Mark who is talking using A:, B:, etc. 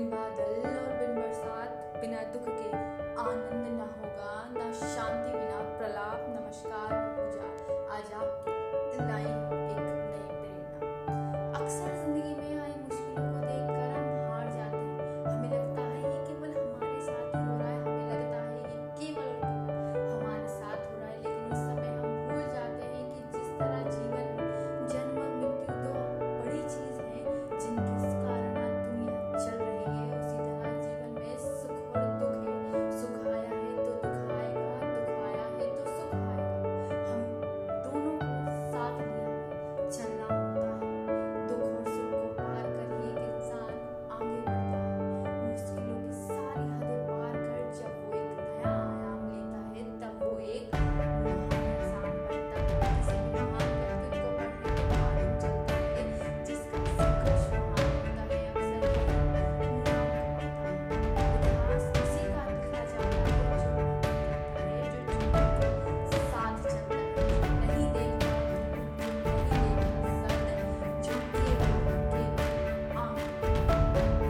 A: बिन बादल और बिन बरसात, बिना दुख के आनंद न होगा, ना शांति बिना प्रलाप, नमस्कार पूजा आज आप लाइन